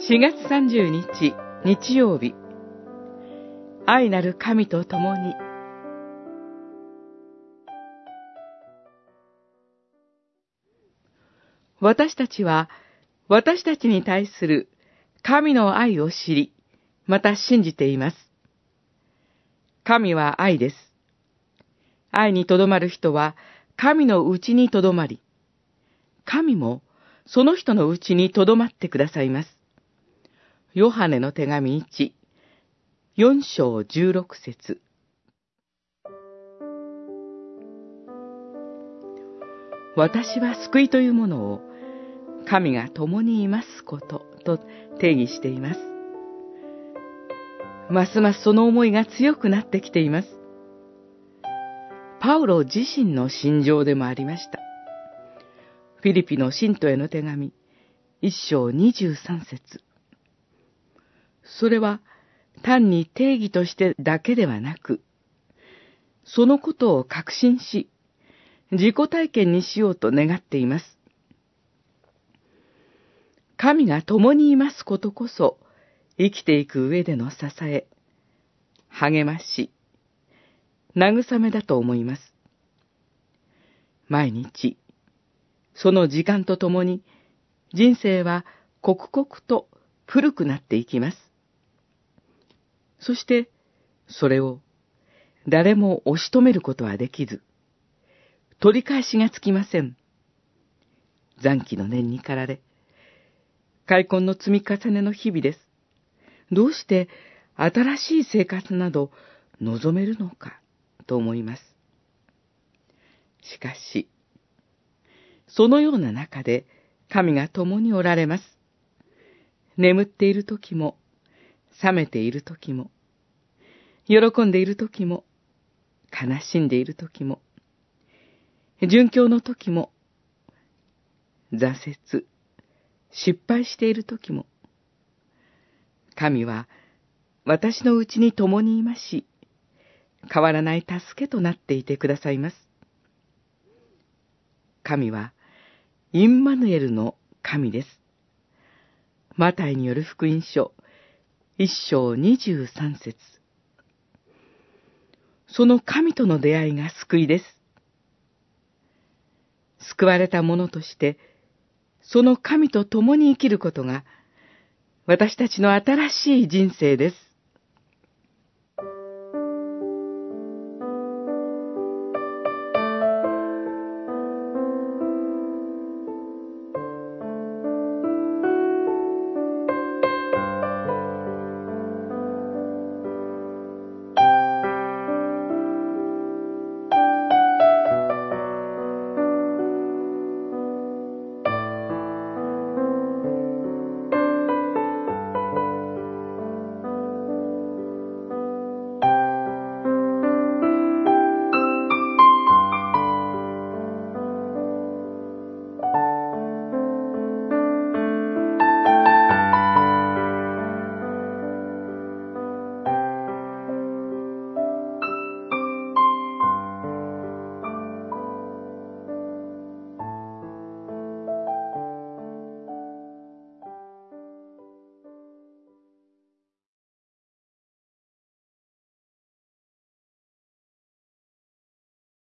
4月30日日曜日愛なる神と共に私たちは私たちに対する神の愛を知り、また信じています。神は愛です。愛にとどまる人は神のうちにとどまり、神もその人のうちにとどまってくださいます。ヨハネの手紙1、4章16節私は救いというものを神が共にいますことと定義しています。ますますその思いが強くなってきています。パウロ自身の心情でもありました。フィリピの信徒への手紙、一章二十三節。それは単に定義としてだけではなく、そのことを確信し、自己体験にしようと願っています。神が共にいますことこそ、生きていく上での支え、励まし、慰めだと思います。毎日、その時間とともに、人生は刻々と古くなっていきます。そして、それを誰も押し止めることはできず、取り返しがつきません。残機の念に駆られ、開墾の積み重ねの日々です。どうして新しい生活など望めるのかと思います。しかし、そのような中で神が共におられます。眠っている時も、冷めている時も、喜んでいる時も、悲しんでいる時も、殉教の時も、挫折、失敗している時も、神は私のうちに共にいまし、変わらない助けとなっていてくださいます。神は、インマヌエルの神です。マタイによる福音書、一章二十三節。その神との出会いが救いです。救われた者として、その神と共に生きることが、私たちの新しい人生です。